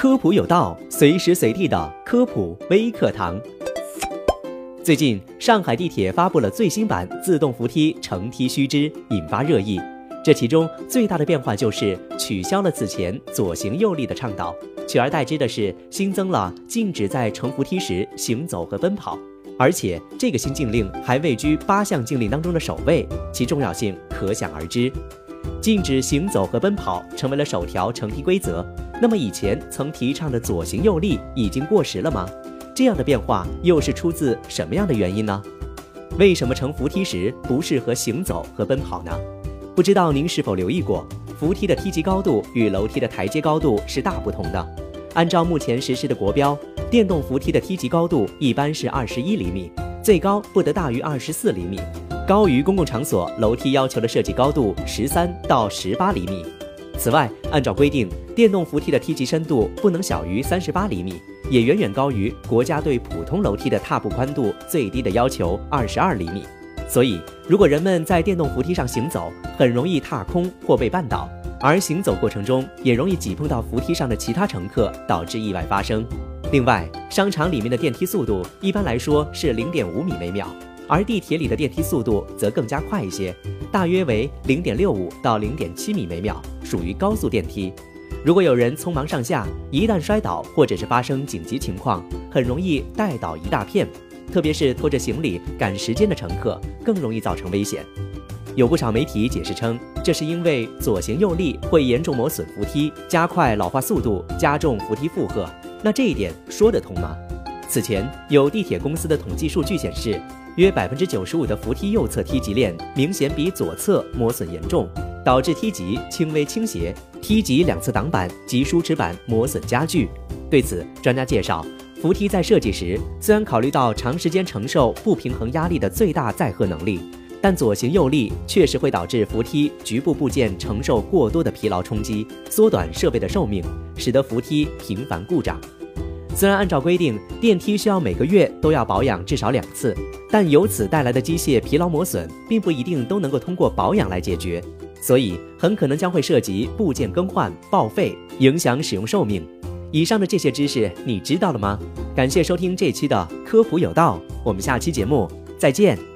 科普有道，随时随地的科普微课堂。最近，上海地铁发布了最新版自动扶梯乘梯须知，引发热议。这其中最大的变化就是取消了此前左行右立的倡导，取而代之的是新增了禁止在乘扶梯时行走和奔跑。而且，这个新禁令还位居八项禁令当中的首位，其重要性可想而知。禁止行走和奔跑成为了首条乘梯规则。那么以前曾提倡的左行右立已经过时了吗？这样的变化又是出自什么样的原因呢？为什么乘扶梯时不适合行走和奔跑呢？不知道您是否留意过，扶梯的梯级高度与楼梯的台阶高度是大不同的。按照目前实施的国标，电动扶梯的梯级高度一般是二十一厘米，最高不得大于二十四厘米。高于公共场所楼梯要求的设计高度十三到十八厘米。此外，按照规定，电动扶梯的梯级深度不能小于三十八厘米，也远远高于国家对普通楼梯的踏步宽度最低的要求二十二厘米。所以，如果人们在电动扶梯上行走，很容易踏空或被绊倒，而行走过程中也容易挤碰到扶梯上的其他乘客，导致意外发生。另外，商场里面的电梯速度一般来说是零点五米每秒。而地铁里的电梯速度则更加快一些，大约为零点六五到零点七米每秒，属于高速电梯。如果有人匆忙上下，一旦摔倒或者是发生紧急情况，很容易带倒一大片，特别是拖着行李赶时间的乘客，更容易造成危险。有不少媒体解释称，这是因为左行右立会严重磨损扶梯，加快老化速度，加重扶梯负荷。那这一点说得通吗？此前有地铁公司的统计数据显示。约百分之九十五的扶梯右侧梯级链明显比左侧磨损严重，导致梯级轻微倾斜，梯级两侧挡板及梳齿板磨损加剧。对此，专家介绍，扶梯在设计时虽然考虑到长时间承受不平衡压力的最大载荷能力，但左行右立确实会导致扶梯局部部件承受过多的疲劳冲击，缩短设备的寿命，使得扶梯频繁故障。虽然按照规定，电梯需要每个月都要保养至少两次，但由此带来的机械疲劳磨损，并不一定都能够通过保养来解决，所以很可能将会涉及部件更换、报废，影响使用寿命。以上的这些知识你知道了吗？感谢收听这期的科普有道，我们下期节目再见。